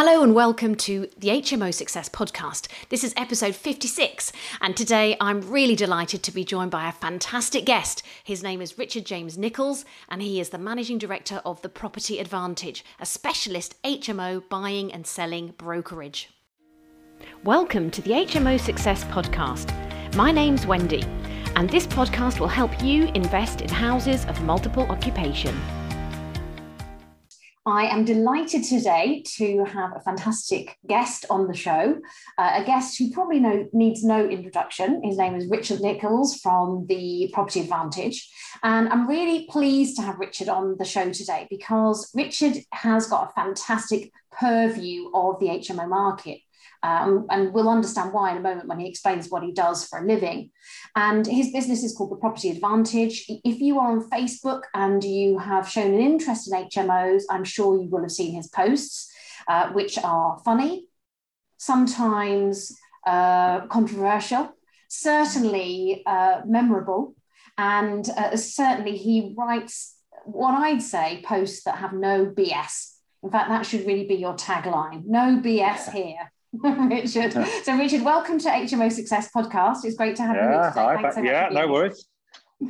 Hello and welcome to the HMO Success Podcast. This is episode 56, and today I'm really delighted to be joined by a fantastic guest. His name is Richard James Nicholls, and he is the Managing Director of The Property Advantage, a specialist HMO buying and selling brokerage. Welcome to the HMO Success Podcast. My name's Wendy, and this podcast will help you invest in houses of multiple occupation. I am delighted today to have a fantastic guest on the show, uh, a guest who probably needs no introduction. His name is Richard Nicholls from the Property Advantage. And I'm really pleased to have Richard on the show today because Richard has got a fantastic purview of the HMO market. Um, and we'll understand why in a moment when he explains what he does for a living. And his business is called the Property Advantage. If you are on Facebook and you have shown an interest in HMOs, I'm sure you will have seen his posts, uh, which are funny, sometimes uh, controversial, certainly uh, memorable, and uh, certainly he writes what I'd say posts that have no BS. In fact, that should really be your tagline no BS here. Richard. So, Richard, welcome to HMO Success Podcast. It's great to have yeah, you here today. Hi, so yeah, no worries.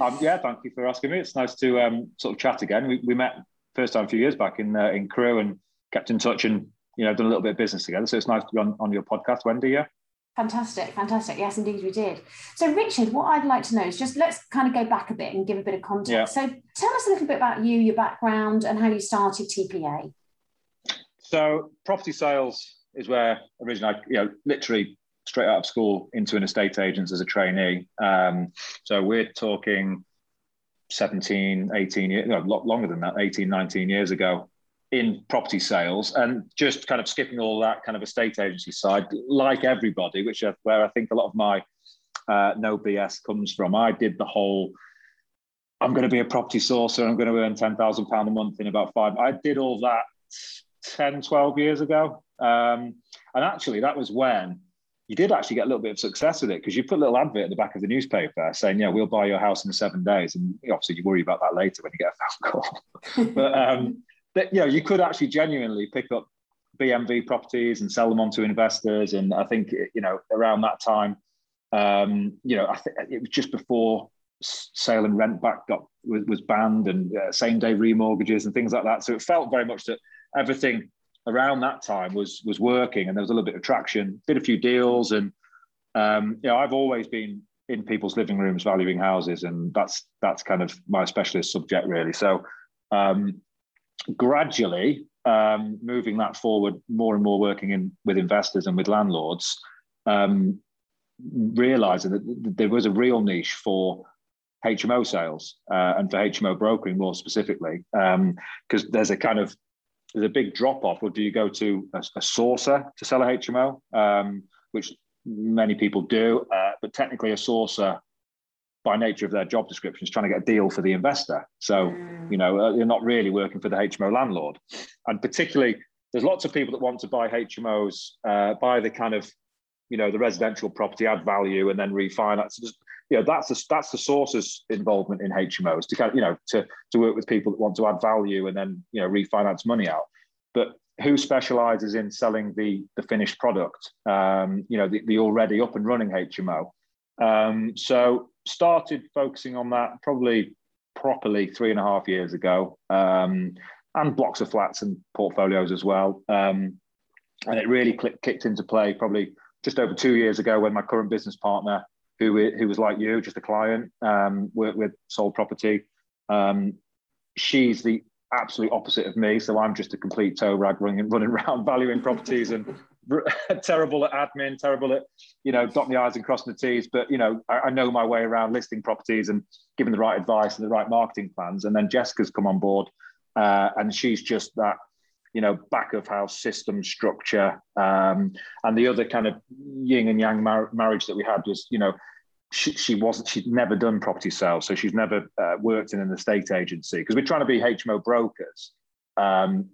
Um, yeah, thank you for asking me. It's nice to um, sort of chat again. We, we met first time a few years back in uh, in Crewe and kept in touch and you know done a little bit of business together. So it's nice to be on, on your podcast, Wendy. Yeah. Fantastic, fantastic. Yes, indeed, we did. So, Richard, what I'd like to know is just let's kind of go back a bit and give a bit of context. Yeah. So, tell us a little bit about you, your background, and how you started TPA. So, property sales is where originally, I, you know, literally straight out of school into an estate agent as a trainee. Um, so we're talking 17, 18 years, no, a lot longer than that, 18, 19 years ago in property sales and just kind of skipping all that kind of estate agency side, like everybody, which is where I think a lot of my uh, no BS comes from. I did the whole, I'm going to be a property sourcer, I'm going to earn £10,000 a month in about five. I did all that 10, 12 years ago. Um, and actually, that was when you did actually get a little bit of success with it because you put a little advert at the back of the newspaper saying, "Yeah, we'll buy your house in seven days." And obviously, you worry about that later when you get a phone call. but um, that, you know, you could actually genuinely pick up BMV properties and sell them on to investors. And I think you know around that time, um, you know, I think it was just before sale and rent back got was, was banned and uh, same day remortgages and things like that. So it felt very much that everything around that time was was working and there was a little bit of traction, did a few deals, and um, you know I've always been in people's living rooms valuing houses, and that's that's kind of my specialist subject really. So um, gradually um, moving that forward, more and more working in with investors and with landlords, um, realizing that there was a real niche for HMO sales uh, and for HMO brokering more specifically, because um, there's a kind of there's a big drop off, or do you go to a, a sourcer to sell a HMO, um, which many people do, uh, but technically a sourcer by nature of their job description is trying to get a deal for the investor. So, mm. you know, uh, you're not really working for the HMO landlord. And particularly, there's lots of people that want to buy HMOs, uh, buy the kind of, you know, the residential property, add value, and then refinance. Just, you know that's the that's the source's involvement in HMOs to kind of you know to to work with people that want to add value and then you know refinance money out. But who specializes in selling the the finished product? Um, you know the, the already up and running HMO. Um, so started focusing on that probably properly three and a half years ago, um, and blocks of flats and portfolios as well. Um, and it really clicked, kicked into play probably just over two years ago when my current business partner who who was like you, just a client, um, with, with sold property. Um, she's the absolute opposite of me, so I'm just a complete toe rag running running around valuing properties and terrible at admin, terrible at you know dotting the i's and crossing the t's. But you know I, I know my way around listing properties and giving the right advice and the right marketing plans. And then Jessica's come on board, uh, and she's just that you know, back of house system structure. Um, and the other kind of yin and yang mar- marriage that we had was, you know, she, she wasn't, she'd never done property sales. So she's never uh, worked in an estate agency because we're trying to be HMO brokers. Um,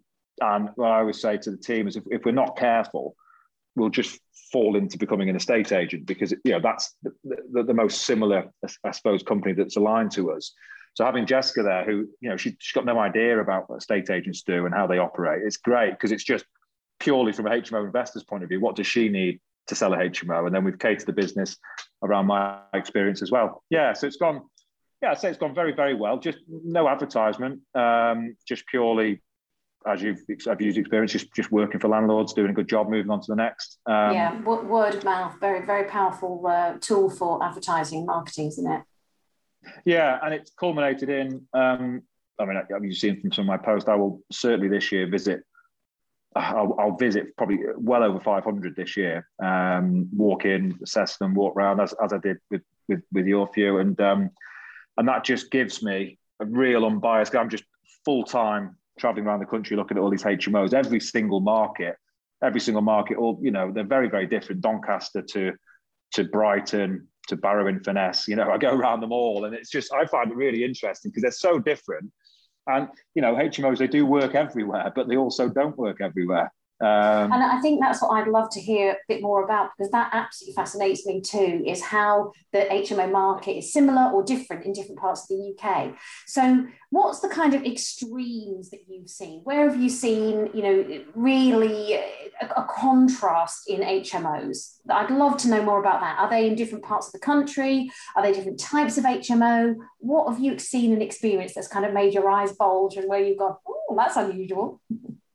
and what I always say to the team is if, if we're not careful, we'll just fall into becoming an estate agent because, you know, that's the, the, the most similar, I suppose, company that's aligned to us. So having Jessica there, who you know she, she's got no idea about what estate agents do and how they operate, it's great because it's just purely from a HMO investor's point of view, what does she need to sell a HMO? And then we've catered the business around my experience as well. Yeah, so it's gone. Yeah, I'd say it's gone very, very well. Just no advertisement, um, just purely as you've I've used experience, just, just working for landlords, doing a good job, moving on to the next. Um, yeah, word of mouth, very, very powerful uh, tool for advertising, marketing, isn't it? Yeah, and it's culminated in. Um, I mean, you've seen from some of my posts. I will certainly this year visit. I'll, I'll visit probably well over 500 this year. Um, walk in, assess them, walk around as, as I did with with with your few, and um, and that just gives me a real unbiased. I'm just full time traveling around the country looking at all these HMOs, every single market, every single market, all you know, they're very, very different. Doncaster to to Brighton to Barrow in Furness, you know, I go around them all, and it's just I find it really interesting because they're so different. And you know, HMOs they do work everywhere, but they also don't work everywhere. Um, and I think that's what I'd love to hear a bit more about because that absolutely fascinates me too is how the HMO market is similar or different in different parts of the UK. So, what's the kind of extremes that you've seen? Where have you seen, you know, really a, a contrast in HMOs? I'd love to know more about that. Are they in different parts of the country? Are they different types of HMO? What have you seen and experienced that's kind of made your eyes bulge and where you've gone, oh, that's unusual?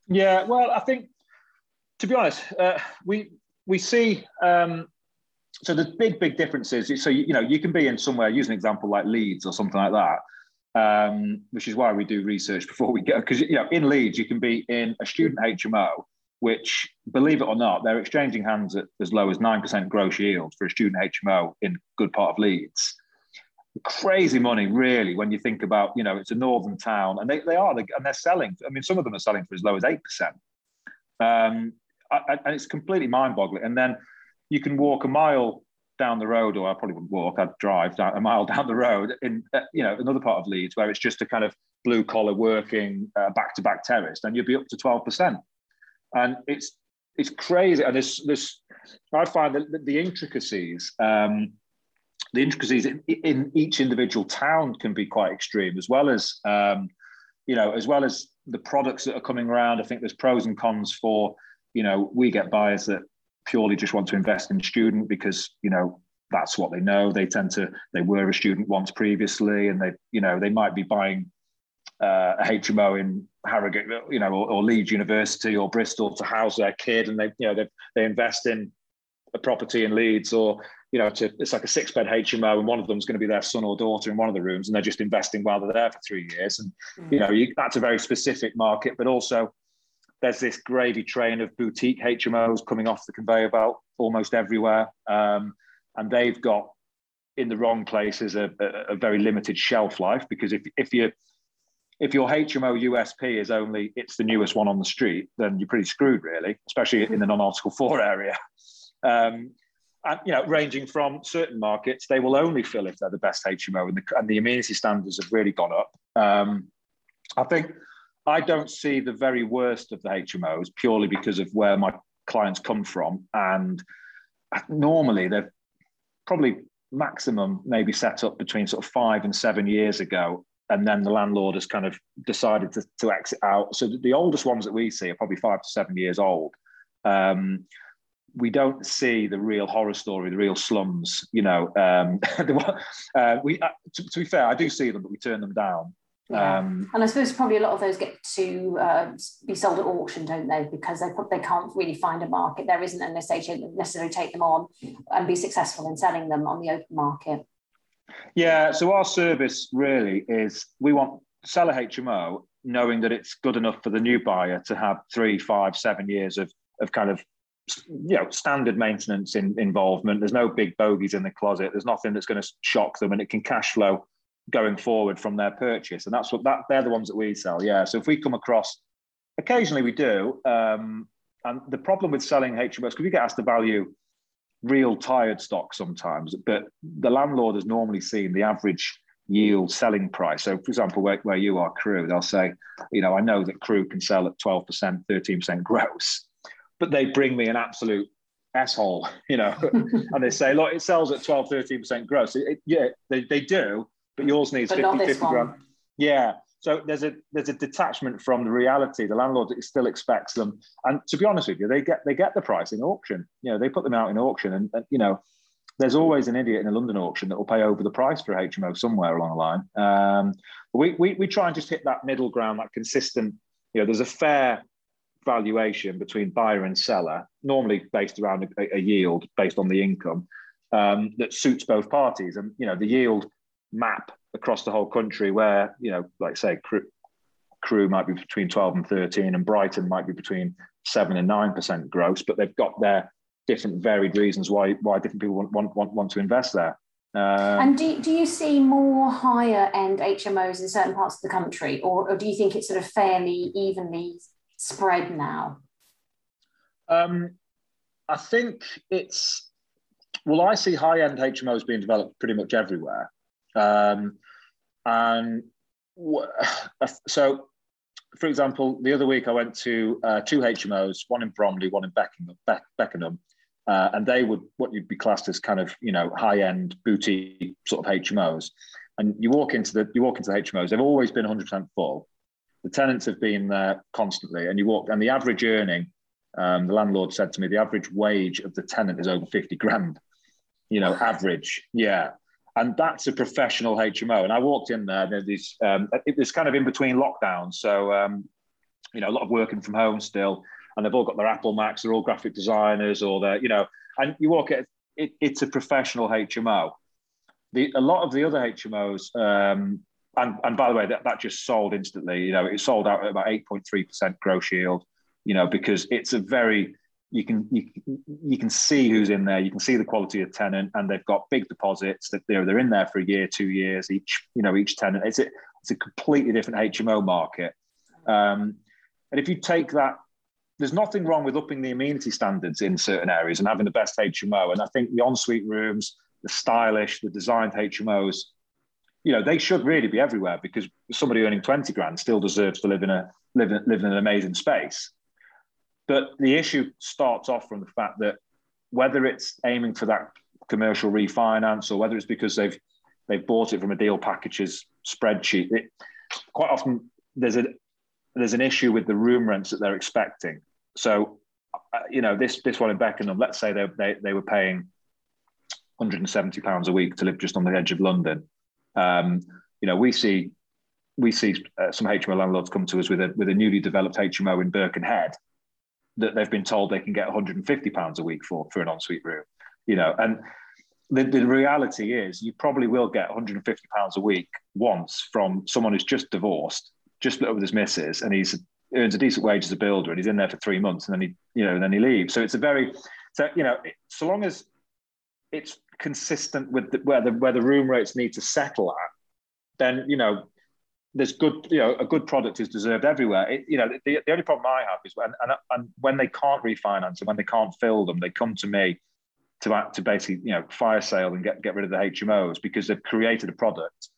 Yeah, well, I think to be honest, uh, we we see um, so there's big big differences. So you, know you can be in somewhere. Use an example like Leeds or something like that, um, which is why we do research before we go. Because you know in Leeds you can be in a student HMO, which believe it or not, they're exchanging hands at as low as nine percent gross yield for a student HMO in good part of Leeds. Crazy money, really, when you think about, you know, it's a northern town and they, they are, and they're selling. I mean, some of them are selling for as low as 8%. Um, and it's completely mind-boggling. And then you can walk a mile down the road, or I probably wouldn't walk. I'd drive down a mile down the road in uh, you know another part of Leeds where it's just a kind of blue collar working uh, back-to-back terrace, and you'd be up to twelve percent. And it's it's crazy. And this this I find that the, the intricacies. Um, the intricacies in, in, each individual town can be quite extreme, as well as um, you know, as well as the products that are coming around. I think there's pros and cons for you know, we get buyers that purely just want to invest in student because, you know, that's what they know. They tend to, they were a student once previously and they, you know, they might be buying uh, a HMO in Harrogate, you know, or, or, Leeds University or Bristol to house their kid, and they, you know, they, they invest in a property in Leeds, or you know, to, it's like a six bed HMO, and one of them is going to be their son or daughter in one of the rooms, and they're just investing while they're there for three years, and mm. you know, you, that's a very specific market, but also there's this gravy train of boutique HMOs coming off the conveyor belt almost everywhere. Um, and they've got in the wrong places a, a, a, very limited shelf life because if, if you if your HMO USP is only it's the newest one on the street, then you're pretty screwed, really, especially in the non-Article Four area. Um, and you know, ranging from certain markets, they will only fill if they're the best HMO, and the, and the amenity standards have really gone up. Um, I think I don't see the very worst of the HMOs purely because of where my clients come from. And normally they're probably maximum maybe set up between sort of five and seven years ago. And then the landlord has kind of decided to, to exit out. So the oldest ones that we see are probably five to seven years old. Um, we don't see the real horror story, the real slums. You know, um, uh, we uh, to, to, be fair, I do see them, but we turn them down. Yeah. Um, and I suppose probably a lot of those get to uh, be sold at auction, don't they? Because they they can't really find a market. There isn't an estate agent necessarily take them on and be successful in selling them on the open market. Yeah. So our service really is we want sell a HMO knowing that it's good enough for the new buyer to have three, five, seven years of of kind of you know standard maintenance in, involvement. There's no big bogies in the closet. There's nothing that's going to shock them, and it can cash flow going forward from their purchase. And that's what that they're the ones that we sell. Yeah. So if we come across, occasionally we do. Um, and the problem with selling HMOs, because we get asked to value real tired stock sometimes, but the landlord has normally seen the average yield selling price. So, for example, where, where you are, Crewe, they'll say, you know, I know that Crewe can sell at 12%, 13% gross, but they bring me an absolute asshole, you know, and they say, look, it sells at 12, 13% gross. It, it, yeah, they, they do, but yours needs but 50, 50 grand. Yeah. so there's a there's a detachment from the reality. The landlord still expects them, and to be honest with you, they get they get the price in auction. You know, they put them out in auction, and, and you know, there's always an idiot in a London auction that will pay over the price for a HMO somewhere along the line. Um, we, we we try and just hit that middle ground, that consistent. You know, there's a fair valuation between buyer and seller, normally based around a, a yield based on the income um, that suits both parties, and you know, the yield map across the whole country where, you know, like say, Crewe, Crewe might be between 12 and 13, and Brighton might be between 7 and 9% gross, but they've got their different varied reasons why, why different people want, want, want, want to invest there. Um, and do, do you see more higher end HMOs in certain parts of the country, or, or do you think it's sort of fairly evenly spread now? Um, I think it's, well, I see high end HMOs being developed pretty much everywhere. Um, and so, for example, the other week I went to uh, two HMOs, one in Bromley, one in Beckenham, Be- Beckenham uh, and they would what you'd be classed as kind of you know high end boutique sort of HMOs. And you walk into the you walk into the HMOs, they've always been 100% full. The tenants have been there constantly, and you walk, and the average earning, um, the landlord said to me, the average wage of the tenant is over 50 grand. You know, average, yeah and that's a professional HMO. And I walked in there. There's um, it was kind of in between lockdowns, so um, you know a lot of working from home still, and they've all got their Apple Macs. They're all graphic designers, or they're you know, and you walk it. it it's a professional HMO. The a lot of the other HMOs, um, and and by the way, that, that just sold instantly. You know, it sold out at about eight point three percent gross yield. You know, because it's a very you can you, you can see who's in there. You can see the quality of tenant, and they've got big deposits. That they're they're in there for a year, two years each. You know, each tenant. It's a it's a completely different HMO market. Um, and if you take that, there's nothing wrong with upping the amenity standards in certain areas and having the best HMO. And I think the ensuite rooms, the stylish, the designed HMOs, you know, they should really be everywhere because somebody earning 20 grand still deserves to live in a live in, live in an amazing space. But the issue starts off from the fact that whether it's aiming for that commercial refinance or whether it's because they've they've bought it from a deal packages spreadsheet, it, quite often there's a there's an issue with the room rents that they're expecting. So, uh, you know, this this one in Beckenham, let's say they they, they were paying 170 pounds a week to live just on the edge of London. Um, you know, we see we see uh, some HMO landlords come to us with a with a newly developed HMO in Birkenhead that they've been told they can get 150 pounds a week for for an ensuite room you know and the, the reality is you probably will get 150 pounds a week once from someone who's just divorced just split up with his missus and he's earns a decent wage as a builder and he's in there for three months and then he you know and then he leaves. So it's a very so you know so long as it's consistent with the, where the where the room rates need to settle at then you know there's good, you know, a good product is deserved everywhere. It, you know, the, the only problem I have is when and, and when they can't refinance and when they can't fill them, they come to me to to basically, you know, fire sale and get get rid of the HMOs because they've created a product,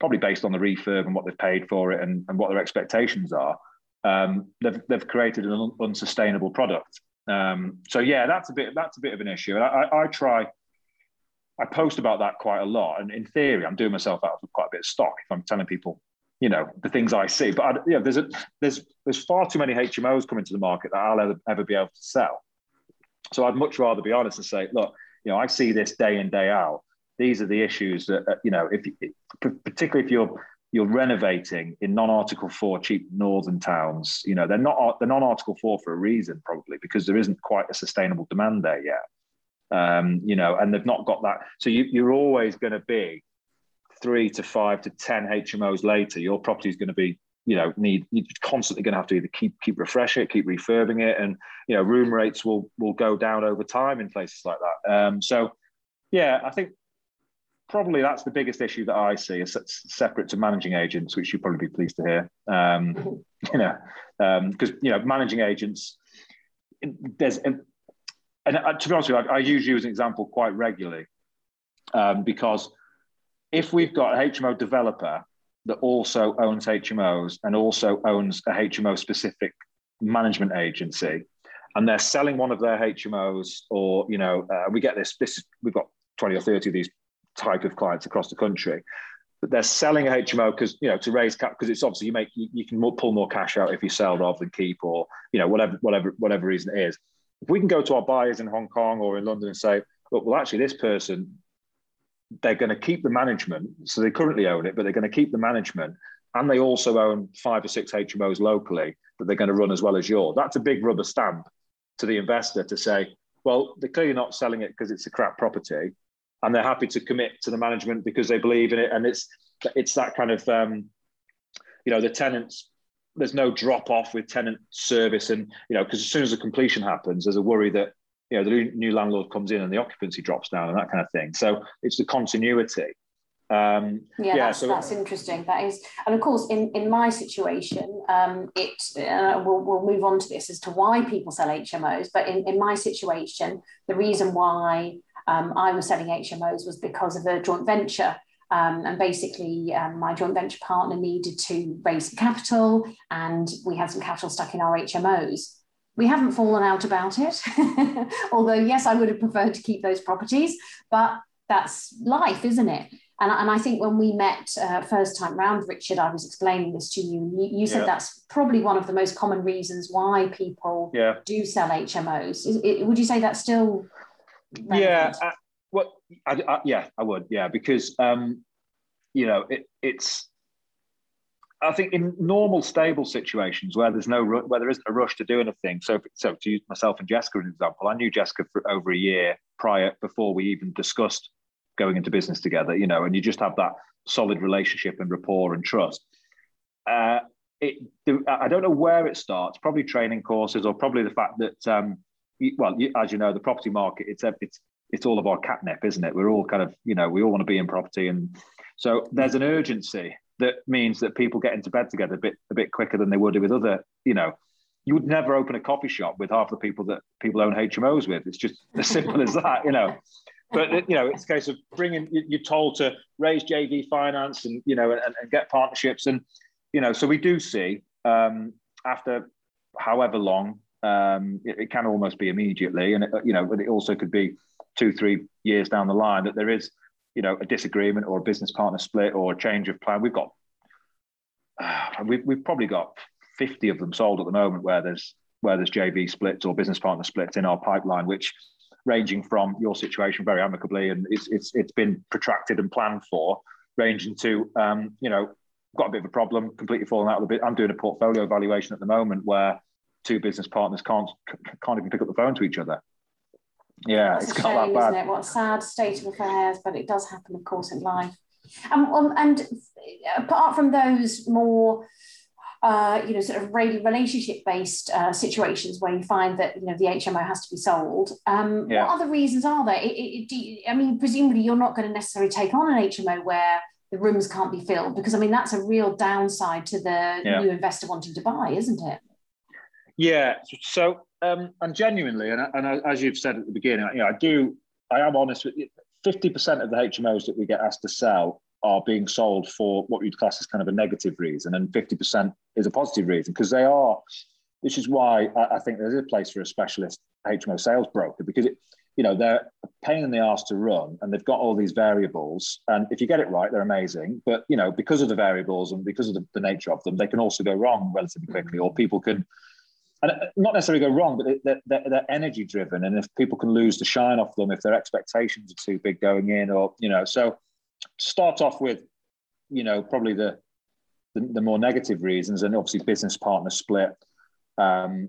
probably based on the refurb and what they've paid for it and, and what their expectations are. Um, they've they've created an un- unsustainable product. Um, so yeah, that's a bit that's a bit of an issue. And I, I, I try. I post about that quite a lot, and in theory, I'm doing myself out of quite a bit of stock if I'm telling people you know the things I see. But I, you know, there's a, there's there's far too many HMOs coming to the market that I'll ever, ever be able to sell. So I'd much rather be honest and say, look, you know, I see this day in day out. These are the issues that uh, you know, if particularly if you're you're renovating in non-article four cheap northern towns, you know, they're not they're non-article four for a reason probably because there isn't quite a sustainable demand there yet. Um, you know, and they've not got that. So you, you're always going to be three to five to 10 HMOs later, your property is going to be, you know, need you're constantly going to have to either keep keep refreshing it, keep refurbing it, and you know, room rates will will go down over time in places like that. Um, so, yeah, I think probably that's the biggest issue that I see, is separate to managing agents, which you'd probably be pleased to hear. Um, you know, because um, you know, managing agents, there's and, and uh, to be honest with you, I, I use you as an example quite regularly um, because if we've got a HMO developer that also owns HMOs and also owns a HMO specific management agency, and they're selling one of their HMOs, or you know, uh, we get this. This we've got twenty or thirty of these type of clients across the country. but they're selling a HMO because you know to raise cap because it's obviously you make you, you can pull more cash out if you sell rather than keep or you know whatever whatever whatever reason it is. If we can go to our buyers in Hong Kong or in London and say, look, well actually this person they're going to keep the management, so they currently own it, but they're going to keep the management, and they also own five or six HMOs locally that they're going to run as well as yours. That's a big rubber stamp to the investor to say, well, they're clearly not selling it because it's a crap property, and they're happy to commit to the management because they believe in it, and it's it's that kind of um, you know the tenants. There's no drop off with tenant service, and you know because as soon as the completion happens, there's a worry that you know the new landlord comes in and the occupancy drops down and that kind of thing. So it's the continuity. Um, yeah, yeah, that's, so that's interesting. That is, and of course, in, in my situation, um, it uh, we'll, we'll move on to this as to why people sell HMOs. But in, in my situation, the reason why um, I was selling HMOs was because of a joint venture. Um, and basically, um, my joint venture partner needed to raise capital, and we had some capital stuck in our HMOs we haven't fallen out about it. Although, yes, I would have preferred to keep those properties, but that's life, isn't it? And, and I think when we met uh, first time round, Richard, I was explaining this to you. You, you said yeah. that's probably one of the most common reasons why people yeah. do sell HMOs. Is, it, would you say that's still? Relevant? Yeah. Uh, well, I, I, yeah, I would. Yeah, because um, you know it, it's I think in normal, stable situations where there's no where there isn't a rush to do anything. So, so to use myself and Jessica as an example, I knew Jessica for over a year prior before we even discussed going into business together. You know, and you just have that solid relationship and rapport and trust. Uh, it, I don't know where it starts. Probably training courses, or probably the fact that, um, well, as you know, the property market it's it's it's all of our catnip, isn't it? We're all kind of you know we all want to be in property, and so there's an urgency that means that people get into bed together a bit a bit quicker than they would do with other, you know, you would never open a coffee shop with half the people that people own HMOs with. It's just as simple as that, you know. But you know, it's a case of bringing. You're told to raise JV finance and you know and, and get partnerships and you know. So we do see um, after however long um, it, it, can almost be immediately, and it, you know, but it also could be two, three years down the line that there is you know a disagreement or a business partner split or a change of plan. We've got uh, we've, we've probably got 50 of them sold at the moment where there's where there's JV splits or business partner splits in our pipeline, which ranging from your situation very amicably and it's it's it's been protracted and planned for, ranging to um, you know got a bit of a problem, completely fallen out of the bit. I'm doing a portfolio evaluation at the moment where two business partners can't can't even pick up the phone to each other yeah, it's got shame, that bad. Isn't it? What a sad state of affairs, but it does happen, of course, in life. Um, um, and apart from those more, uh, you know, sort of really relationship-based uh, situations where you find that you know the HMO has to be sold, um, yeah. what other reasons are there? It, it, you, I mean, presumably you're not going to necessarily take on an HMO where the rooms can't be filled because I mean that's a real downside to the yeah. new investor wanting to buy, isn't it? Yeah. So um, and genuinely, and, and as you've said at the beginning, you know, I do, I am honest with you. Fifty percent of the HMOs that we get asked to sell are being sold for what you'd class as kind of a negative reason, and fifty percent is a positive reason because they are. Which is why I, I think there's a place for a specialist HMO sales broker because it, you know, they're a pain in the ass to run, and they've got all these variables. And if you get it right, they're amazing. But you know, because of the variables and because of the, the nature of them, they can also go wrong relatively quickly, or people can and uh, not necessarily go wrong, but they're, they're, energy driven. And if people can lose the shine off them, if their expectations are too big going in, or, you know, so start off with, you know, probably the, the, the more negative reasons and obviously business partner split, um,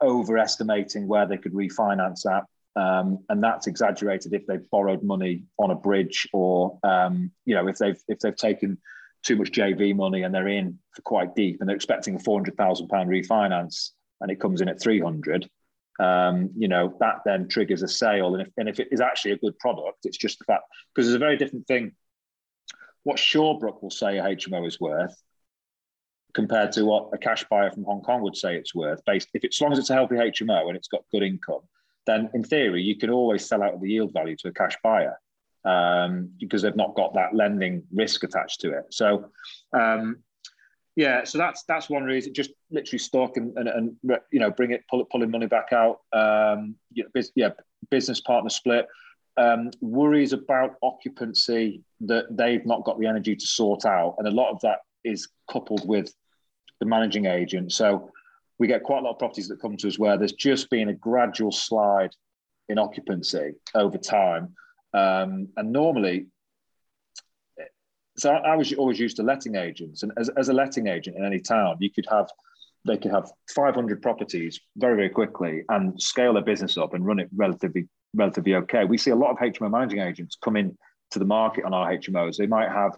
overestimating where they could refinance at. Um, and that's exaggerated if they've borrowed money on a bridge or, um, you know, if they've, if they've taken too much JV money and they're in for quite deep and they're expecting a £400,000 refinance and it comes in at 300 um, you know that then triggers a sale. And if, and if it is actually a good product it's just the fact because there's a very different thing. What Shawbrook will say a HMO is worth compared to what a cash buyer from Hong Kong would say it's worth based if it's as long as it's a healthy HMO and it's got good income then in theory you can always sell out the yield value to a cash buyer um, because they've not got that lending risk attached to it. So um, yeah, so that's that's one reason. Just literally stock and, and, and you know bring it pull, pulling money back out. Um, yeah, business partner split. um, worries about occupancy that they've not got the energy to sort out. And a lot of that is coupled with the managing agent. So we get quite a lot of properties that come to us where there's just been a gradual slide in occupancy over time. Um, and normally, so I, was always used to letting agents, and as, as a letting agent in any town, you could have they could have 500 properties very very quickly and scale their business up and run it relatively relatively okay. We see a lot of HMO managing agents come in to the market on our HMOs. They might have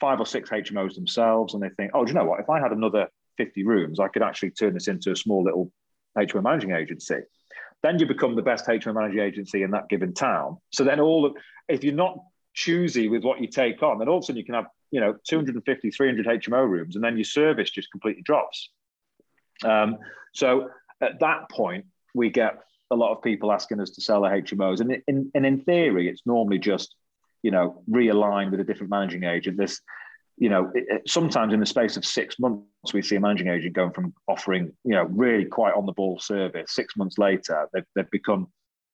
five or six HMOs themselves, and they think, oh, do you know what? If I had another 50 rooms, I could actually turn this into a small little HMO managing agency. Then you become the best HMO managing agency in that given town. So then all of, if you're not choosy with what you take on, then all of a sudden you can have, you know, 250, 300 HMO rooms, and then your service just completely drops. Um, so at that point, we get a lot of people asking us to sell their HMOs, and in, and in theory, it's normally just, you know, realign with a different managing agent. This, you know, it, it, sometimes in the space of six months, we see a managing agent going from offering, you know, really quite on the ball service. Six months later, they've, they've become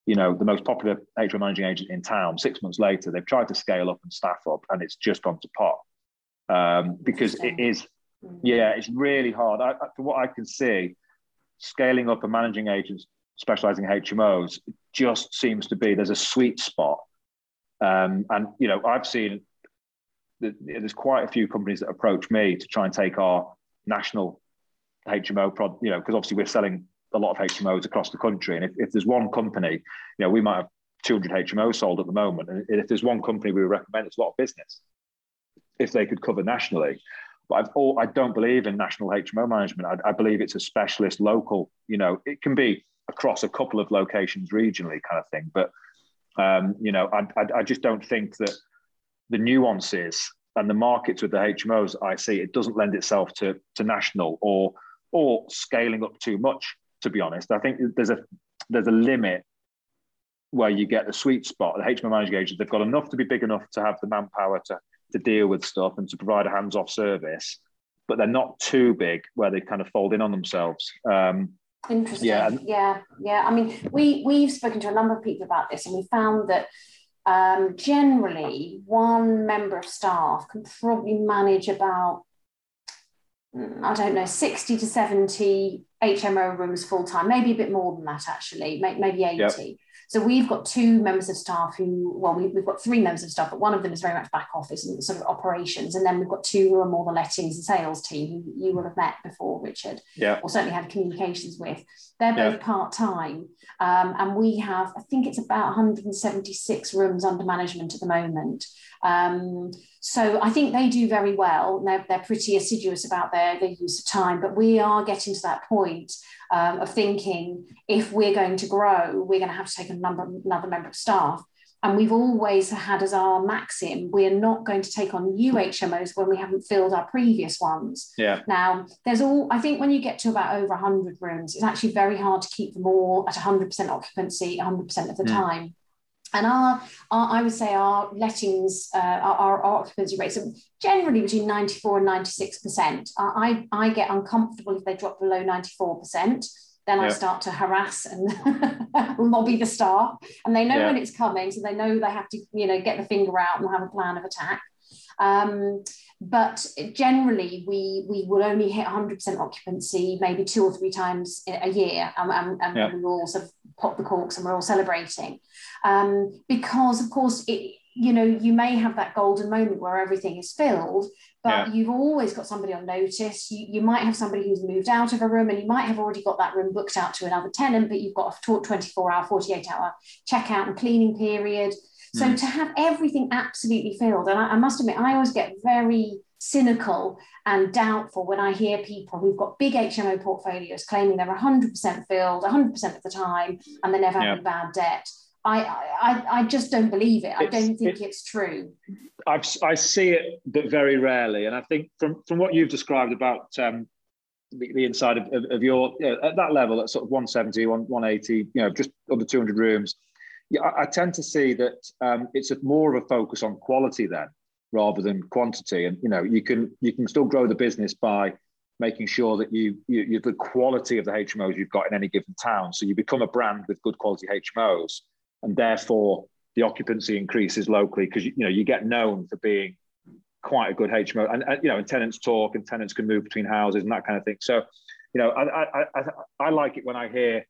you know, the most popular HMO managing agent in town. Six months later, they've tried to scale up and staff up, and it's just gone to pot um, because it is, yeah, it's really hard. I, from what I can see, scaling up and managing agents specializing in HMOs just seems to be there's a sweet spot, um, and you know, I've seen that there's quite a few companies that approach me to try and take our national HMO prod, you know, because obviously we're selling a lot of HMOs across the country. And if, if there's one company, you know, we might have 200 HMOs sold at the moment. And if there's one company we would recommend, it's a lot of business if they could cover nationally. But I've all, I don't believe in national HMO management. I, I, believe it's a specialist local, you know, it can be across a couple of locations regionally kind of thing. But, um, you know, I, I, I just don't think that the nuances and the markets with the HMOs I see, it doesn't lend itself to, to national or, or scaling up too much to be honest. I think there's a there's a limit where you get the sweet spot. The HMO managing agents, they've got enough to be big enough to have the manpower to, to deal with stuff and to provide a hands-off service, but they're not too big where they kind of fold in on themselves. Um, Interesting. Yeah, yeah, yeah. I mean, we we've spoken to a number of people about this, and we found that um, generally one member of staff can probably manage about I don't know, 60 to 70 HMO rooms full time, maybe a bit more than that actually, maybe 80. Yep. So we've got two members of staff who, well, we, have got three members of staff, but one of them is very much back office and sort of operations. And then we've got two who are more the lettings and sales team who you will have met before, Richard, yeah. or certainly had communications with. They're both yeah. part time. Um, and we have, I think it's about 176 rooms under management at the moment. Um, so I think they do very well. They're, they're pretty assiduous about their, their use of time, but we are getting to that point um, of thinking if we're going to grow, we're going to have to take a number, another member of staff. And we've always had as our maxim, we're not going to take on new HMOs when we haven't filled our previous ones. Yeah. Now, there's all, I think when you get to about over 100 rooms, it's actually very hard to keep them all at 100% occupancy 100% of the mm. time. And our, our, I would say our lettings, uh, our, our, occupancy rates are generally between 94 and 96%. I, I get uncomfortable if they drop below 94%. Then I start to harass and lobby the staff, and they know yeah. when it's coming, so they know they have to, you know, get the finger out and have a plan of attack. Um, but generally, we we will only hit 100% occupancy maybe two or three times a year, and, and, and yeah. we all sort of pop the corks and we're all celebrating um, because of course it you know you may have that golden moment where everything is filled but yeah. you've always got somebody on notice you, you might have somebody who's moved out of a room and you might have already got that room booked out to another tenant but you've got a 24 hour 48 hour checkout and cleaning period so mm. to have everything absolutely filled and I, I must admit i always get very cynical and doubtful when I hear people who've got big HMO portfolios claiming they're 100% filled 100% of the time and they never yeah. have bad debt. I, I, I just don't believe it. I it's, don't think it's true. I've, I see it, but very rarely. And I think from, from what you've described about um, the, the, inside of, of, of your, you know, at that level, at sort of 170, 180, you know, just under 200 rooms, yeah, I, I tend to see that um, it's a, more of a focus on quality then rather than quantity. And you know, you can you can still grow the business by making sure that you, you, you the quality of the HMOs you've got in any given town. So you become a brand with good quality HMOs, and therefore the occupancy increases locally because you know you get known for being quite a good HMO, and, and, you know, and tenants talk, and tenants can move between houses and that kind of thing. So, you know, I, I, I, I like it when I hear,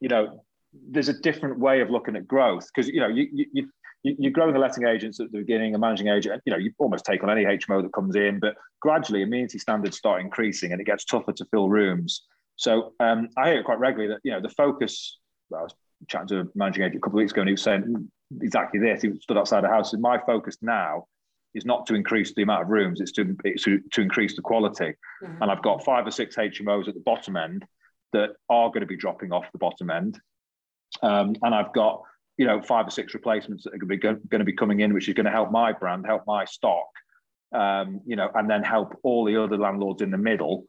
you know, there's a different way of looking at growth because you know you you you're growing the letting agents at the beginning, a managing agent. You know, you almost take on any HMO that comes in, but gradually amenity standards start increasing, and it gets tougher to fill rooms. So um, I hear it quite regularly that you know the focus. Well, I was chatting to a managing agent a couple of weeks ago, and he was saying exactly this. He stood outside the house. And my focus now is not to increase the amount of rooms; it's to it's to, to increase the quality. Mm-hmm. And I've got five or six HMOs at the bottom end that are going to be dropping off the bottom end, um, and I've got you know five or six replacements that are going to be, going to be coming in, which is going to help my brand, help my stock, um, you know, and then help all the other landlords in the middle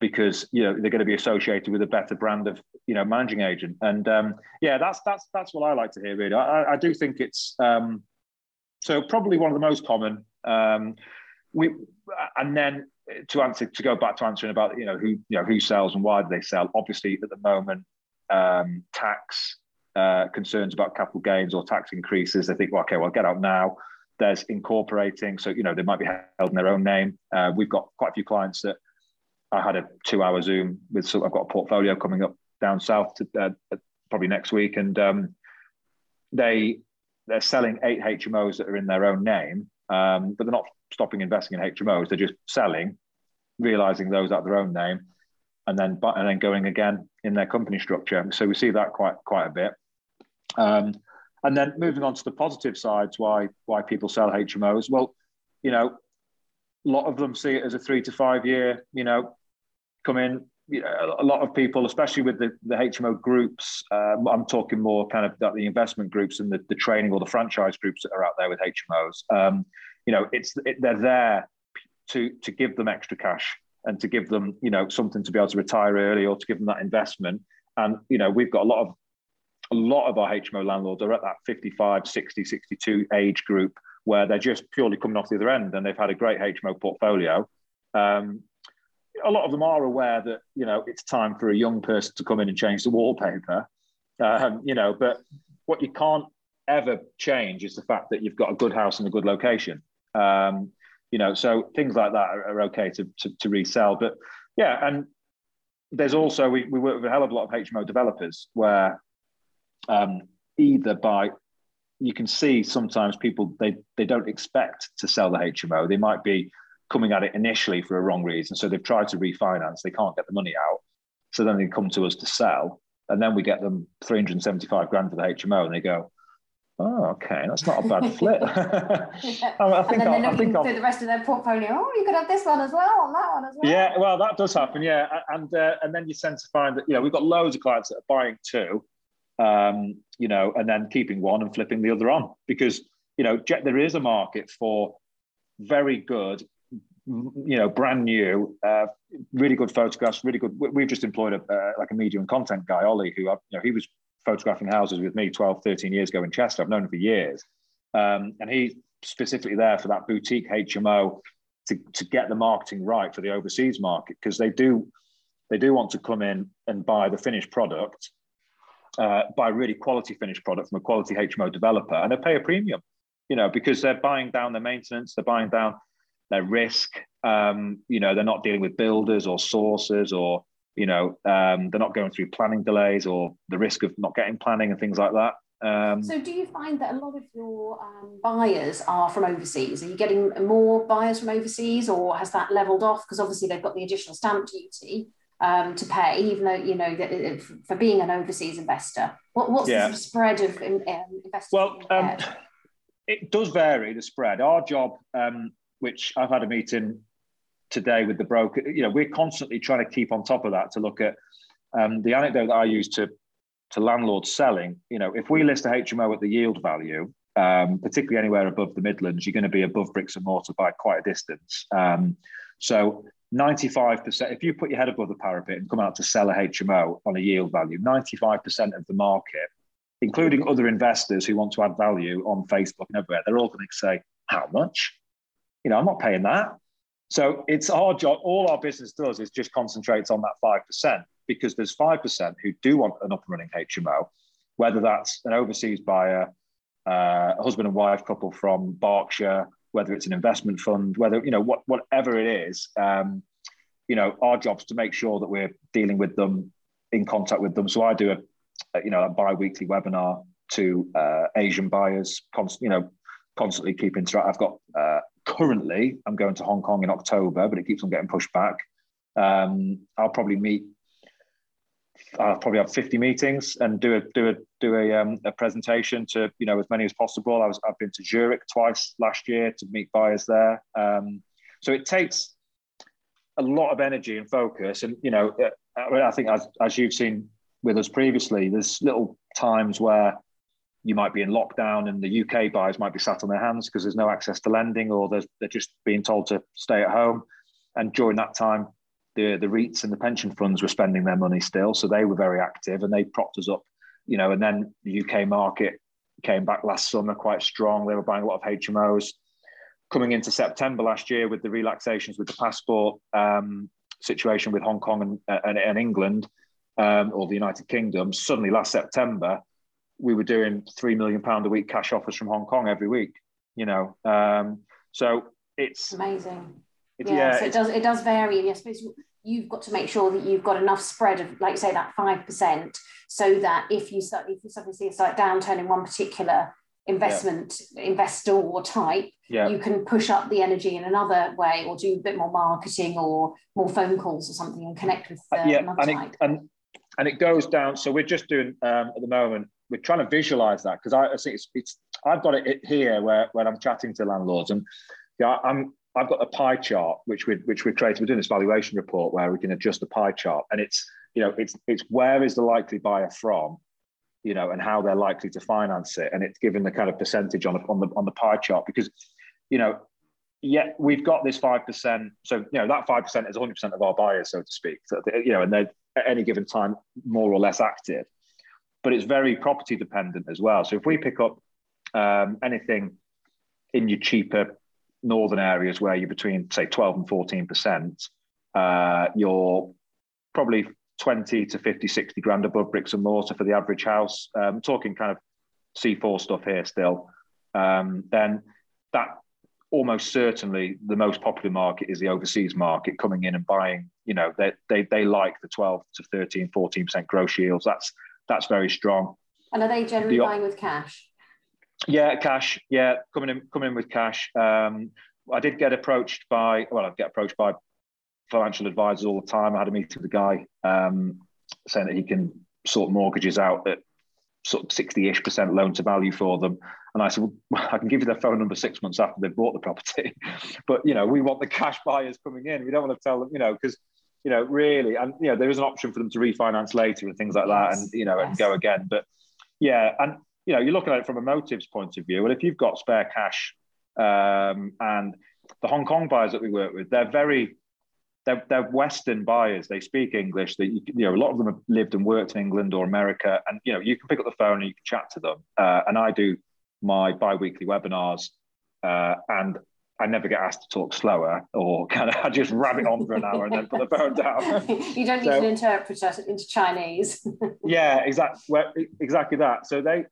because you know they're going to be associated with a better brand of you know managing agent. And um, yeah that's that's that's what I like to hear really. I, I do think it's um, so probably one of the most common um, we and then to answer to go back to answering about you know who you know who sells and why do they sell obviously at the moment um, tax uh, concerns about capital gains or tax increases they think well okay well get out now there's incorporating so you know they might be held in their own name uh, we've got quite a few clients that I had a two-hour Zoom with. So I've got a portfolio coming up down south to uh, probably next week, and um, they they're selling eight HMOs that are in their own name, um, but they're not stopping investing in HMOs. They're just selling, realizing those are their own name, and then and then going again in their company structure. So we see that quite quite a bit. Um, and then moving on to the positive sides, why why people sell HMOs? Well, you know, a lot of them see it as a three to five year, you know, come in. You know, a lot of people, especially with the, the HMO groups, um, I'm talking more kind of the investment groups and the, the training or the franchise groups that are out there with HMOs. Um, you know, it's it, they're there to to give them extra cash and to give them, you know, something to be able to retire early or to give them that investment. And you know, we've got a lot of a lot of our HMO landlords are at that 55, 60, 62 age group where they're just purely coming off the other end and they've had a great HMO portfolio. Um, a lot of them are aware that you know it's time for a young person to come in and change the wallpaper. Um, you know, but what you can't ever change is the fact that you've got a good house in a good location. Um, you know, so things like that are, are okay to, to, to resell. But yeah, and there's also we, we work with a hell of a lot of HMO developers where um, either by you can see sometimes people they they don't expect to sell the HMO. They might be coming at it initially for a wrong reason. So they've tried to refinance, they can't get the money out. So then they come to us to sell, and then we get them 375 grand for the HMO, and they go, Oh, okay, that's not a bad flip. I, I think and then they're looking through the rest of their portfolio. Oh, you could have this one as well, and that one as well. Yeah, well, that does happen. Yeah, and uh, and then you tend to find that you know we've got loads of clients that are buying two, um, you know, and then keeping one and flipping the other on because you know there is a market for very good you know, brand new, uh, really good photographs, really good. We've just employed a uh, like a media and content guy, Ollie, who you know he was photographing houses with me 12, 13 years ago in Chester. I've known him for years, um, and he's specifically there for that boutique HMO to to get the marketing right for the overseas market because they do they do want to come in and buy the finished product, uh, buy really quality finished product from a quality HMO developer, and they pay a premium, you know, because they're buying down their maintenance, they're buying down their risk. Um, you know, they're not dealing with builders or sources or, you know, um, they're not going through planning delays or the risk of not getting planning and things like that. Um, so, do you find that a lot of your um, buyers are from overseas? Are you getting more buyers from overseas, or has that leveled off? Because obviously they've got the additional stamp duty um, to pay, even though you know that for being an overseas investor. What, what's yeah. the spread of um, investors? Well, it does vary the spread. Our job um, which I've had a meeting today with the broker. You know, we're constantly trying to keep on top of that to look at um, the anecdote that I use to to landlords selling. You know, if we list a HMO at the yield value, um, particularly anywhere above the Midlands, you're going to be above bricks and mortar by quite a distance. Um, so 95%, if you put your head above the parapet and come out to sell a HMO on a yield value, 95% of the market, including other investors who want to add value on Facebook and everywhere, they're all going to say, how much? you know, I'm not paying that. So it's our job. All our business does is just concentrates on that 5% because there's 5% who do want an up and running HMO. whether that's an overseas buyer, uh, a husband and wife couple from Berkshire, whether it's an investment fund, whether you know what whatever it is. Um, you know, our job's to make sure that we're dealing with them, in contact with them. So I do a, you know a bi-weekly webinar to uh, Asian buyers, const, you know, constantly keeping track. I've got uh, currently I'm going to Hong Kong in October, but it keeps on getting pushed back. Um, I'll probably meet. I'll probably have 50 meetings and do a do a do a, um, a presentation to you know as many as possible. I was I've been to Zurich twice last year to meet buyers there. Um, so it takes a lot of energy and focus, and you know uh, I think as as you've seen with us previously, there's little times where you might be in lockdown and the UK buyers might be sat on their hands because there's no access to lending or they're, they're just being told to stay at home. And during that time, the, the REITs and the pension funds were spending their money still. So they were very active and they propped us up, you know, and then the UK market came back last summer quite strong. They were buying a lot of HMOs. Coming into September last year with the relaxations with the passport um, situation with Hong Kong and, and, and England um, or the United Kingdom, suddenly last September, we were doing three million pound a week cash offers from Hong Kong every week. You know, um, so it's amazing. It's, yeah, yeah so it does it does vary, and I suppose you've got to make sure that you've got enough spread of, like say, that five percent, so that if you start if you suddenly see a slight downturn in one particular investment yeah. investor or type, yeah. you can push up the energy in another way, or do a bit more marketing or more phone calls or something, and connect with uh, yeah, another and type. It, and and it goes down. So we're just doing um, at the moment we're trying to visualize that because I, I, think it's, it's I've got it here where when I'm chatting to landlords and yeah I'm I've got a pie chart which we which we created. We're doing this valuation report where we can adjust the pie chart. And it's you know it's it's where is the likely buyer from you know and how they're likely to finance it. And it's given the kind of percentage on, on the on the pie chart because you know yeah we've got this 5% so you know that 5% is 100% of our buyers so to speak. So, you know and they're at any given time more or less active. But it's very property dependent as well. So if we pick up um, anything in your cheaper northern areas where you're between say 12 and 14 percent, uh, you're probably 20 to 50, 60 grand above bricks and mortar for the average house. Um, talking kind of C4 stuff here still. Um, then that almost certainly the most popular market is the overseas market coming in and buying, you know, they, they, they like the 12 to 13, 14% gross yields. That's that's very strong. And are they generally the, buying with cash? Yeah, cash. Yeah, coming in, coming in with cash. Um, I did get approached by, well, I get approached by financial advisors all the time. I had a meeting with a guy um, saying that he can sort mortgages out at sort of 60-ish percent loan to value for them. And I said, well, I can give you their phone number six months after they've bought the property. but, you know, we want the cash buyers coming in. We don't want to tell them, you know, because you know, really, and you know, there is an option for them to refinance later and things like yes. that, and you know, yes. and go again. But yeah, and you know, you're looking at it from a motives point of view. Well, if you've got spare cash, um, and the Hong Kong buyers that we work with, they're very they're, they're Western buyers. They speak English. They, you know, a lot of them have lived and worked in England or America, and you know, you can pick up the phone and you can chat to them. Uh, and I do my bi-weekly webinars, uh, and I never get asked to talk slower or kind of I just rabbit on for an hour and then put the phone down. you don't need so, an interpreter into Chinese. yeah, exactly. Well, exactly that. So they,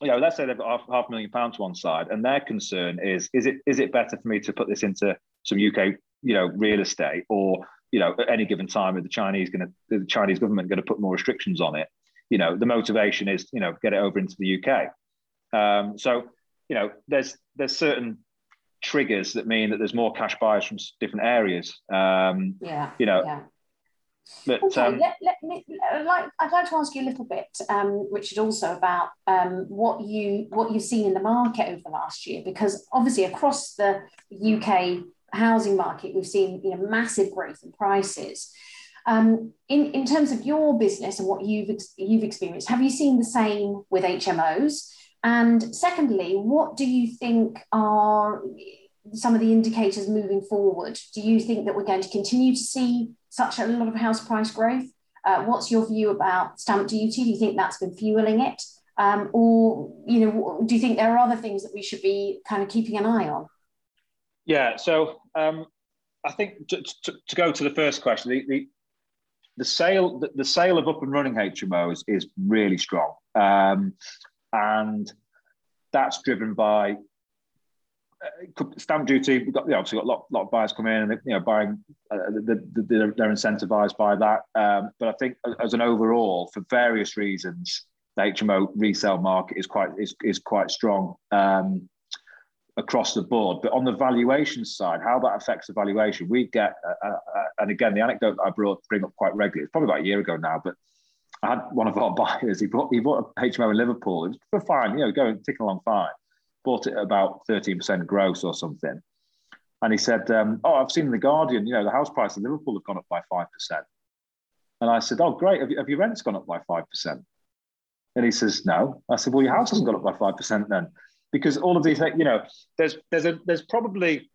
you know, let's say they've got half, half a million pounds to one side, and their concern is: is it is it better for me to put this into some UK, you know, real estate, or you know, at any given time, are the Chinese going to the Chinese government going to put more restrictions on it? You know, the motivation is, you know, get it over into the UK. Um, so, you know, there's there's certain triggers that mean that there's more cash buyers from different areas. Um, yeah. You know. Yeah. But, okay, um, let, let me, like, I'd like to ask you a little bit, um, Richard, also about um, what you what you've seen in the market over the last year, because obviously across the UK housing market, we've seen you know massive growth in prices. Um, in, in terms of your business and what you've you've experienced, have you seen the same with HMOs? And secondly, what do you think are some of the indicators moving forward? Do you think that we're going to continue to see such a lot of house price growth? Uh, what's your view about stamp duty? Do you think that's been fueling it? Um, or, you know, do you think there are other things that we should be kind of keeping an eye on? Yeah, so um, I think to, to, to, go to the first question, the, the, the sale the, the, sale of up and running HMOs is really strong. Um, and that's driven by stamp duty. We've got you know, obviously got a lot, lot of buyers come in and you know buying uh, the, the, the, they're incentivized by that. Um, but I think as an overall, for various reasons, the HMO resale market is quite is, is quite strong um, across the board. But on the valuation side, how that affects the valuation, we get uh, uh, uh and again the anecdote I brought bring up quite regularly. It's probably about a year ago now, but I had one of our buyers. He bought he bought a HMO in Liverpool. It was fine, you know, going ticking along fine. Bought it at about thirteen percent gross or something, and he said, um, "Oh, I've seen in the Guardian. You know, the house price in Liverpool have gone up by five percent." And I said, "Oh, great. Have, you, have your rents gone up by five percent?" And he says, no. I said, well, your house hasn't gone up by 5% then. Because all of these, you know, there's, there's, a, there's probably,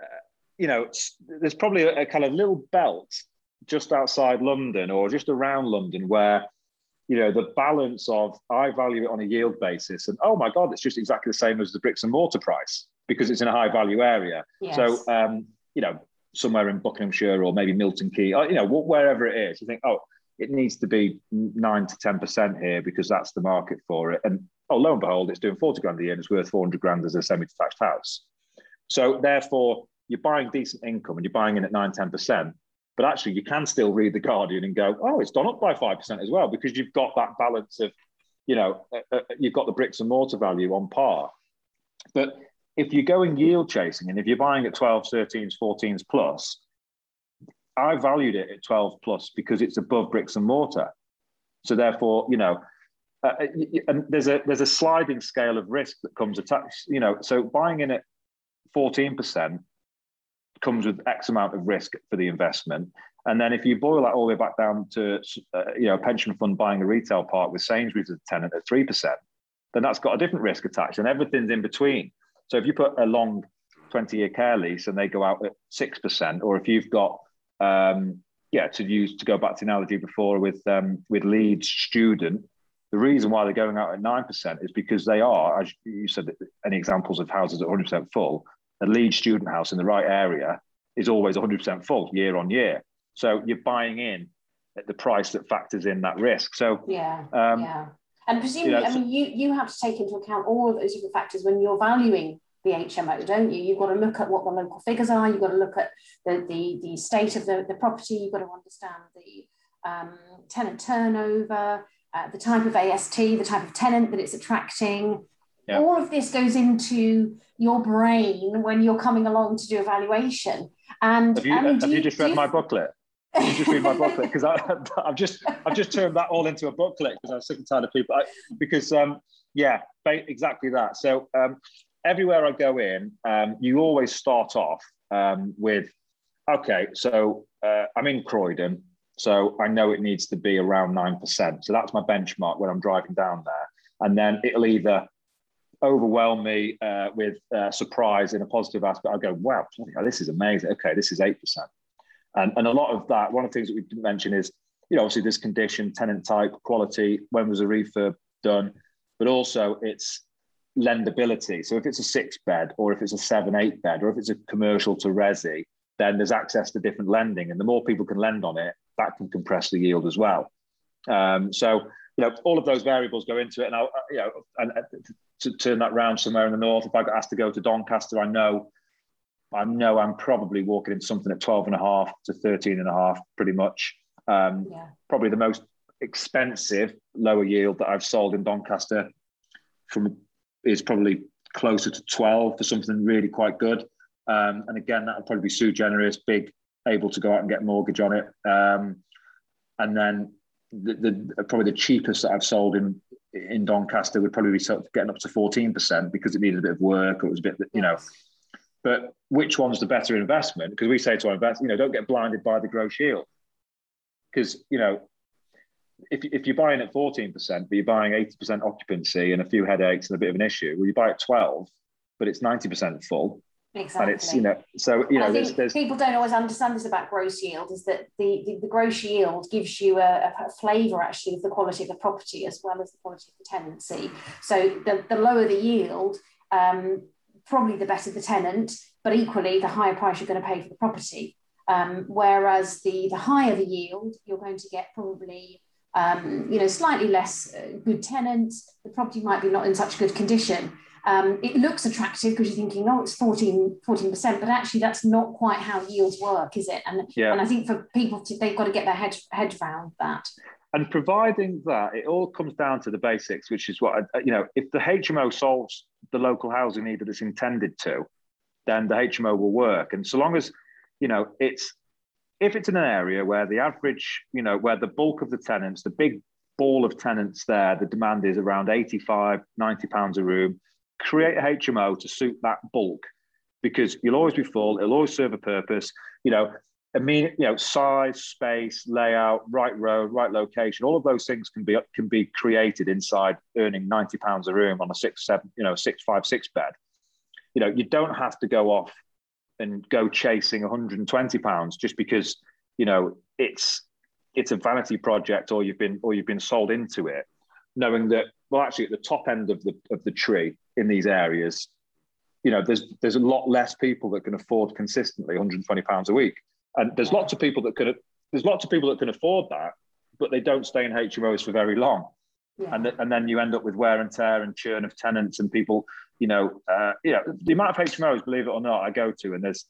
uh, you know, there's probably a, a kind of little belt just outside London or just around London where, you know, the balance of I value it on a yield basis and oh my God, it's just exactly the same as the bricks and mortar price because it's in a high value area. Yes. So, um, you know, somewhere in Buckinghamshire or maybe Milton Key, or, you know, wherever it is, you think, oh, it needs to be nine to ten percent here because that's the market for it. And oh, lo and behold, it's doing forty grand a year and it's worth four hundred grand as a semi-detached house. So therefore, you're buying decent income and you're buying in at nine ten percent. But actually, you can still read the Guardian and go, oh, it's gone up by five percent as well because you've got that balance of, you know, uh, uh, you've got the bricks and mortar value on par. But if you're going yield chasing and if you're buying at 12s, 13s, 14s plus, I valued it at 12 plus because it's above bricks and mortar. So therefore, you know, uh, uh and there's a there's a sliding scale of risk that comes attached. You know, so buying in at 14% comes with X amount of risk for the investment. And then if you boil that all the way back down to uh, you know a pension fund buying a retail park with Sainsbury's as a tenant at three percent, then that's got a different risk attached, and everything's in between. So if you put a long 20-year care lease and they go out at six percent, or if you've got um, yeah, to use to go back to analogy before with um, with Leeds student, the reason why they're going out at nine percent is because they are, as you said, any examples of houses at 100 percent full. A Leeds student house in the right area is always 100 percent full year on year. So you're buying in at the price that factors in that risk. So yeah, um, yeah. And presumably, you know, I mean, you you have to take into account all of those different factors when you're valuing the HMO, don't you? You've got to look at what the local figures are. You've got to look at the, the, the state of the, the property. You've got to understand the um, tenant turnover, uh, the type of AST, the type of tenant that it's attracting. Yeah. All of this goes into your brain when you're coming along to do evaluation. And have you, have you, you just read you, my booklet? you just read my booklet because I've just I've just turned that all into a booklet because I'm sick and tired of people. I, because um, yeah, exactly that. So um, everywhere I go in, um, you always start off um, with, okay, so uh, I'm in Croydon, so I know it needs to be around 9%. So that's my benchmark when I'm driving down there. And then it'll either overwhelm me uh, with uh, surprise in a positive aspect. I go, wow, this is amazing. Okay, this is 8%. And, and a lot of that, one of the things that we didn't mention is, you know, obviously this condition, tenant type, quality, when was a refurb done, but also it's lendability. So if it's a six bed or if it's a seven, eight bed or if it's a commercial to resi, then there's access to different lending. And the more people can lend on it, that can compress the yield as well. Um, so, you know, all of those variables go into it. And, I'll, you know, and uh, to turn that round somewhere in the north, if I got asked to go to Doncaster, I know, I know I'm probably walking into something at 12 and a half to 13 and a half, pretty much. Um, yeah. Probably the most expensive lower yield that I've sold in Doncaster from is probably closer to 12 for something really quite good. Um, and again, that would probably be sui generis, big, able to go out and get mortgage on it. Um, and then the, the, probably the cheapest that I've sold in in Doncaster would probably be sort of getting up to 14% because it needed a bit of work or it was a bit, you know. But which one's the better investment? Because we say to our investors, you know, don't get blinded by the gross yield. Because, you know, if, if you're buying at 14%, but you're buying 80% occupancy and a few headaches and a bit of an issue, well, you buy at 12, but it's 90% full. Exactly. And it's, you know, so, you know, there's, there's, people don't always understand this about gross yield is that the, the, the gross yield gives you a, a flavour actually of the quality of the property as well as the quality of the tenancy. So the, the lower the yield, um, probably the better the tenant, but equally the higher price you're going to pay for the property. Um, whereas the, the higher the yield, you're going to get probably um, you know, slightly less uh, good tenants. The property might be not in such good condition. Um, it looks attractive because you're thinking, oh, it's 14, 14%, but actually that's not quite how yields work, is it? And, yeah. and I think for people, to, they've got to get their head, head around that. And providing that, it all comes down to the basics, which is what, you know, if the HMO solves the local housing need that it's intended to, then the HMO will work. And so long as, you know, it's, if it's in an area where the average, you know, where the bulk of the tenants, the big ball of tenants there, the demand is around 85, 90 pounds a room, create a HMO to suit that bulk because you'll always be full, it'll always serve a purpose. You know, I mean, you know, size, space, layout, right road, right location, all of those things can be can be created inside earning 90 pounds a room on a six, seven, you know, six, five, six bed. You know, you don't have to go off and go chasing 120 pounds just because, you know, it's it's a vanity project or you've been or you've been sold into it, knowing that well, actually at the top end of the of the tree in these areas, you know, there's there's a lot less people that can afford consistently 120 pounds a week, and there's lots of people that could there's lots of people that can afford that, but they don't stay in HMOs for very long, yeah. and th- and then you end up with wear and tear and churn of tenants and people, you know, uh, you know, the amount of HMOs, believe it or not, I go to, and there's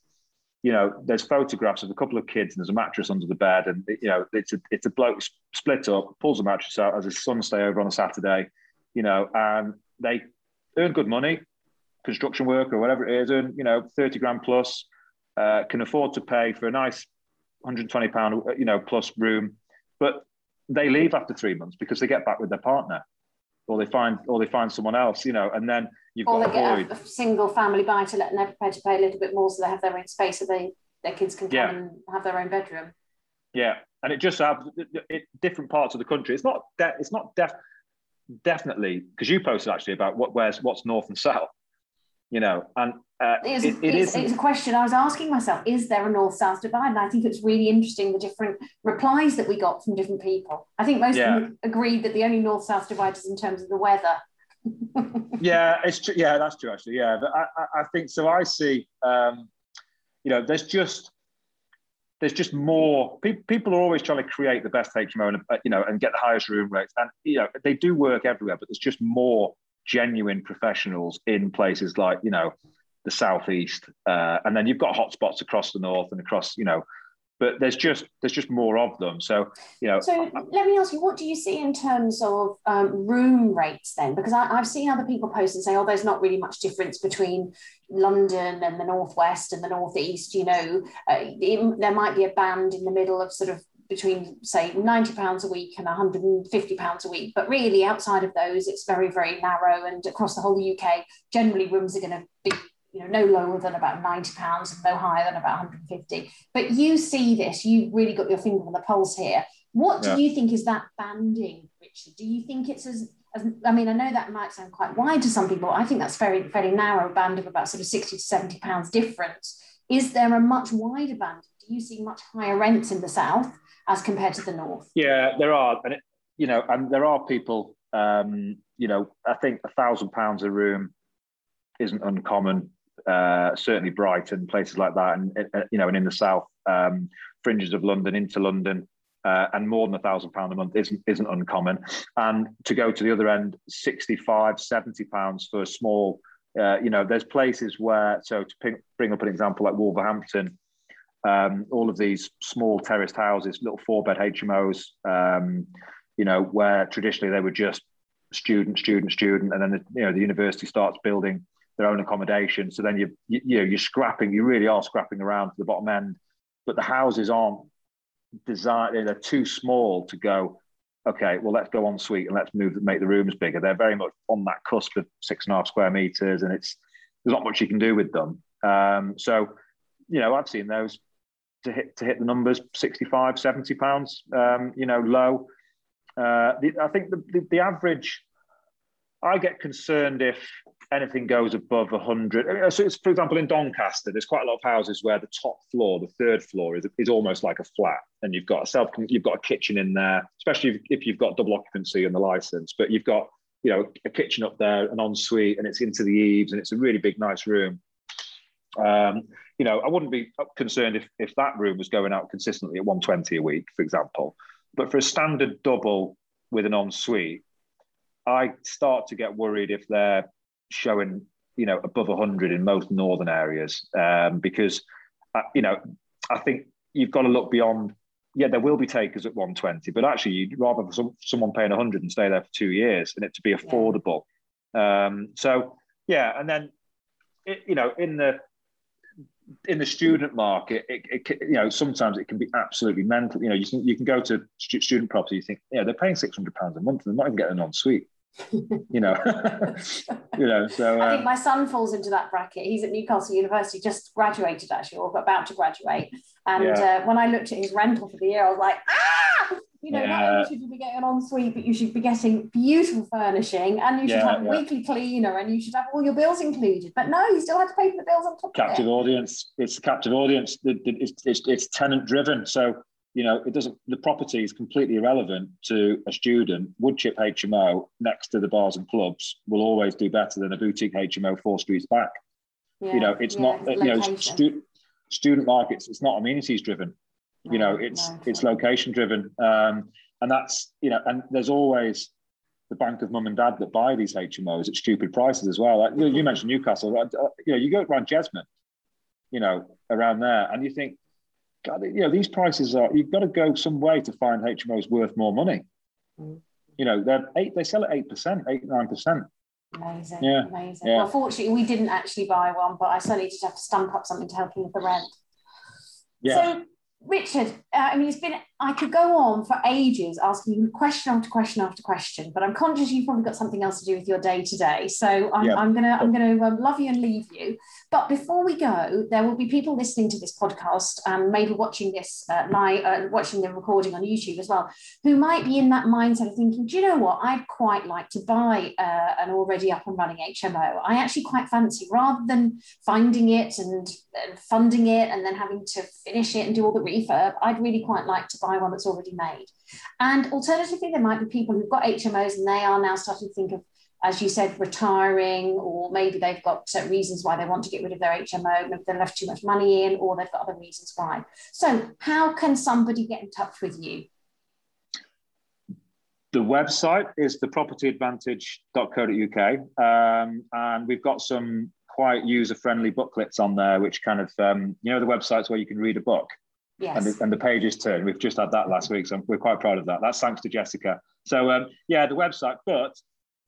you know, there's photographs of a couple of kids and there's a mattress under the bed, and you know, it's a it's a bloke split up, pulls the mattress out, as his son stay over on a Saturday, you know, and they earn good money, construction work or whatever it is, earn, you know, 30 grand plus, uh, can afford to pay for a nice 120 pound, you know, plus room, but they leave after three months because they get back with their partner or they find, or they find someone else, you know, and then you've or got they get a, a, single family buy to let them prepared to pay a little bit more so they have their own space so they, their kids can come yeah. and have their own bedroom. Yeah. And it just have it, different parts of the country. It's not de- it's not def definitely because you posted actually about what where's what's north and south you know and uh, it's, it, it it's, it's, a question i was asking myself is there a north south divide? And i think it's really interesting the different replies that we got from different people. I think most yeah. of them agreed that the only north south divide is in terms of the weather. Yeah it's true yeah that's true actually yeah but I, I, I think so i see um, you know there's just there's just more people, people are always trying to create the best HMO and uh, you know and get the highest room rates. And you know they do work everywhere but there's just more genuine professionals in places like you know the southeast uh, and then you've got hotspots across the north and across you know but there's just there's just more of them. So you know. So let me ask you, what do you see in terms of um, room rates then? Because I, have seen other people post and say, oh, there's not really much difference between London and the northwest and the northeast. You know, uh, it, there might be a band in the middle of sort of between say 90 pounds a week and 150 pounds a week but really outside of those it's very very narrow and across the whole uk generally rooms are going to be you know, no lower than about 90 pounds and no higher than about 150. But you see this, you've really got your finger on the pulse here. What do yeah. you think is that banding, Richard? Do you think it's as, as, I mean, I know that might sound quite wide to some people. I think that's very, very narrow band of about sort of 60 to 70 pounds difference. Is there a much wider band? Do you see much higher rents in the south as compared to the north? Yeah, there are. And, it, you know, and there are people, um, you know, I think a thousand pounds a room isn't uncommon uh, certainly Brighton, places like that, and uh, you know, and in the south, um, fringes of London into London, uh, and more than a thousand pound a month isn't isn't uncommon. And to go to the other end, 65, 70 pounds for a small, uh, you know, there's places where. So to bring up an example like Wolverhampton, um, all of these small terraced houses, little four bed HMOs, um, you know, where traditionally they were just student, student, student, and then the, you know the university starts building their own accommodation. So then you, you, you know you're scrapping. You really are scrapping around to the bottom end, but the houses aren't designed. They're too small to go. Okay, well let's go en suite and let's move make the rooms bigger. They're very much on that cusp of six and a half square meters, and it's there's not much you can do with them. Um, so, you know, I've seen those to hit to hit the numbers 65 70 pounds um, you know low uh, the, i think the, the, the, average i get concerned if anything goes above 100. So, for example, in Doncaster, there's quite a lot of houses where the top floor, the third floor, is, is almost like a flat, and you've got a self, you've got a kitchen in there, especially if, if you've got double occupancy and the license. But you've got, you know, a kitchen up there, an ensuite, and it's into the eaves, and it's a really big, nice room. Um, you know, I wouldn't be concerned if if that room was going out consistently at 120 a week, for example. But for a standard double with an ensuite, I start to get worried if they're showing, you know, above 100 in most northern areas, um, because, uh, you know, I think you've got to look beyond. Yeah, there will be takers at 120, but actually, you'd rather some, someone paying 100 and stay there for two years and it to be affordable. Um, so, yeah, and then, it, you know, in the in the student market, it, it, you know, sometimes it can be absolutely mental. You know, you can you can go to student property, you think, yeah, they're paying six hundred pounds a month, and they're not even getting an ensuite. You know, you know. So uh, I think my son falls into that bracket. He's at Newcastle University, just graduated actually, or about to graduate. And yeah. uh, when I looked at his rental for the year, I was like, ah, you know, yeah. not only should you be getting an ensuite, but you should be getting beautiful furnishing, and you should yeah, have a weekly cleaner, and you should have all your bills included. But no, you still have to pay for the bills on top. Captive of it. audience. It's a captive audience. It's, it's, it's tenant driven, so you know, it doesn't, the property is completely irrelevant to a student. Woodchip HMO next to the bars and clubs will always do better than a boutique HMO four streets back. Yeah, you know, it's yeah, not, it's you know, stu- student markets, it's not amenities driven. No, you know, it's, no, it's location driven. Um, and that's, you know, and there's always the bank of mum and dad that buy these HMOs at stupid prices as well. Like you, you mentioned Newcastle, uh, you know, you go around Jesmond, you know, around there, and you think, God, you know, these prices are, you've got to go some way to find HMOs worth more money. Mm. You know, they're eight, they sell at 8%, 8, 9%. Amazing. Yeah. Amazing. Yeah. Well, fortunately, we didn't actually buy one, but I certainly just have to stump up something to help you with the rent. Yeah. So Richard, uh, I mean, it's been, I could go on for ages asking you question after question after question, but I'm conscious you've probably got something else to do with your day today. So I'm, yeah. I'm going to, I'm to um, love you and leave you. But before we go, there will be people listening to this podcast and maybe watching this uh, live, uh, watching the recording on YouTube as well, who might be in that mindset of thinking, do you know what? I'd quite like to buy uh, an already up and running HMO. I actually quite fancy rather than finding it and, and funding it and then having to finish it and do all the refurb, I'd really quite like to buy one that's already made. And alternatively, there might be people who've got HMOs and they are now starting to think of, as you said, retiring, or maybe they've got certain reasons why they want to get rid of their HMO, maybe they've left too much money in, or they've got other reasons why. So, how can somebody get in touch with you? The website is thepropertyadvantage.co.uk, um, and we've got some quite user-friendly booklets on there, which kind of um, you know the websites where you can read a book. Yes. And the, and the pages turn. We've just had that last week, so we're quite proud of that. That's thanks to Jessica. So um, yeah, the website. But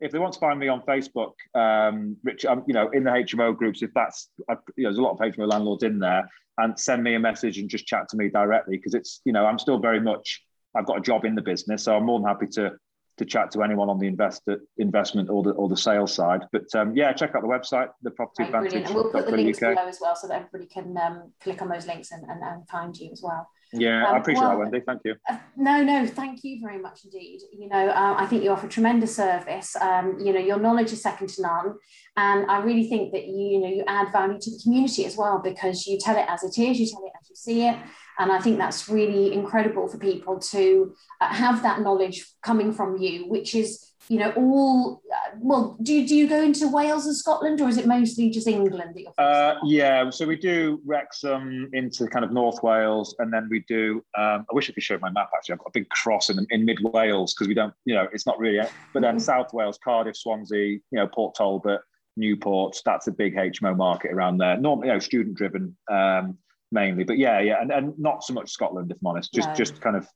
if they want to find me on Facebook, um, Rich, um, you know, in the HMO groups, if that's, uh, you know, there's a lot of HMO landlords in there, and send me a message and just chat to me directly because it's, you know, I'm still very much, I've got a job in the business, so I'm more than happy to to chat to anyone on the investor investment or the or the sales side. But um, yeah, check out the website, the Property right, Advantage. And we'll put the links below as well, so that everybody can um, click on those links and, and, and find you as well. Yeah, um, I appreciate well, that, Wendy. Thank you. Uh, no, no, thank you very much indeed. You know, uh, I think you offer tremendous service. Um, you know, your knowledge is second to none, and I really think that you, you know, you add value to the community as well because you tell it as it is, you tell it as you see it, and I think that's really incredible for people to uh, have that knowledge coming from you, which is you know, all uh, well, do, do you go into Wales and Scotland or is it mostly just England that you're uh, Yeah, so we do Wrexham into kind of North Wales and then we do, um, I wish I could show my map actually, I've got a big cross in, in mid Wales because we don't, you know, it's not really, but then mm-hmm. South Wales, Cardiff, Swansea, you know, Port Talbot, Newport, that's a big HMO market around there. Normally, you know, student driven um, mainly, but yeah, yeah, and, and not so much Scotland, if I'm honest, just, no. just kind of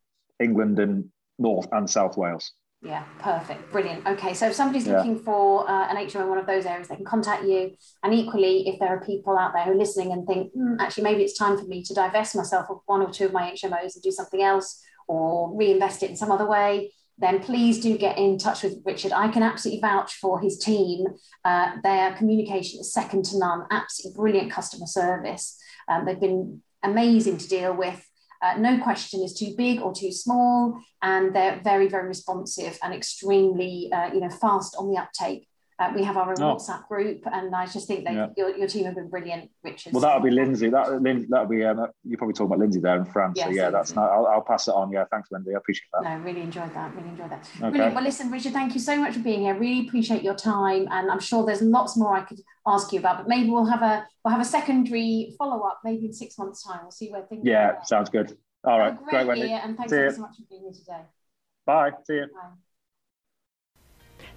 England and North and South Wales. Yeah, perfect, brilliant. Okay, so if somebody's yeah. looking for uh, an HMO in one of those areas, they can contact you. And equally, if there are people out there who are listening and think, mm, actually, maybe it's time for me to divest myself of one or two of my HMOs and do something else or reinvest it in some other way, then please do get in touch with Richard. I can absolutely vouch for his team. Uh, their communication is second to none, absolutely brilliant customer service. Um, they've been amazing to deal with. Uh, no question is too big or too small, and they're very, very responsive and extremely, uh, you know, fast on the uptake. Uh, we have our own oh. WhatsApp group, and I just think that yeah. your, your team have been brilliant, Richard. Well, that'll be Lindsay. That that'll be um, you probably talking about Lindsay there in France. Yes, so yeah, that's not. I'll, I'll, pass it on. Yeah, thanks, Wendy. I appreciate that. No, really enjoyed that. Really enjoyed that. Okay. Brilliant. Well, listen, Richard, thank you so much for being here. Really appreciate your time, and I'm sure there's lots more I could ask you about, but maybe we'll have a we'll have a secondary follow up maybe in six months' time. We'll see where things. Yeah, sounds good. All right, great, great, Wendy. and thanks See ever you. so much for being here today. Bye. See you. Bye.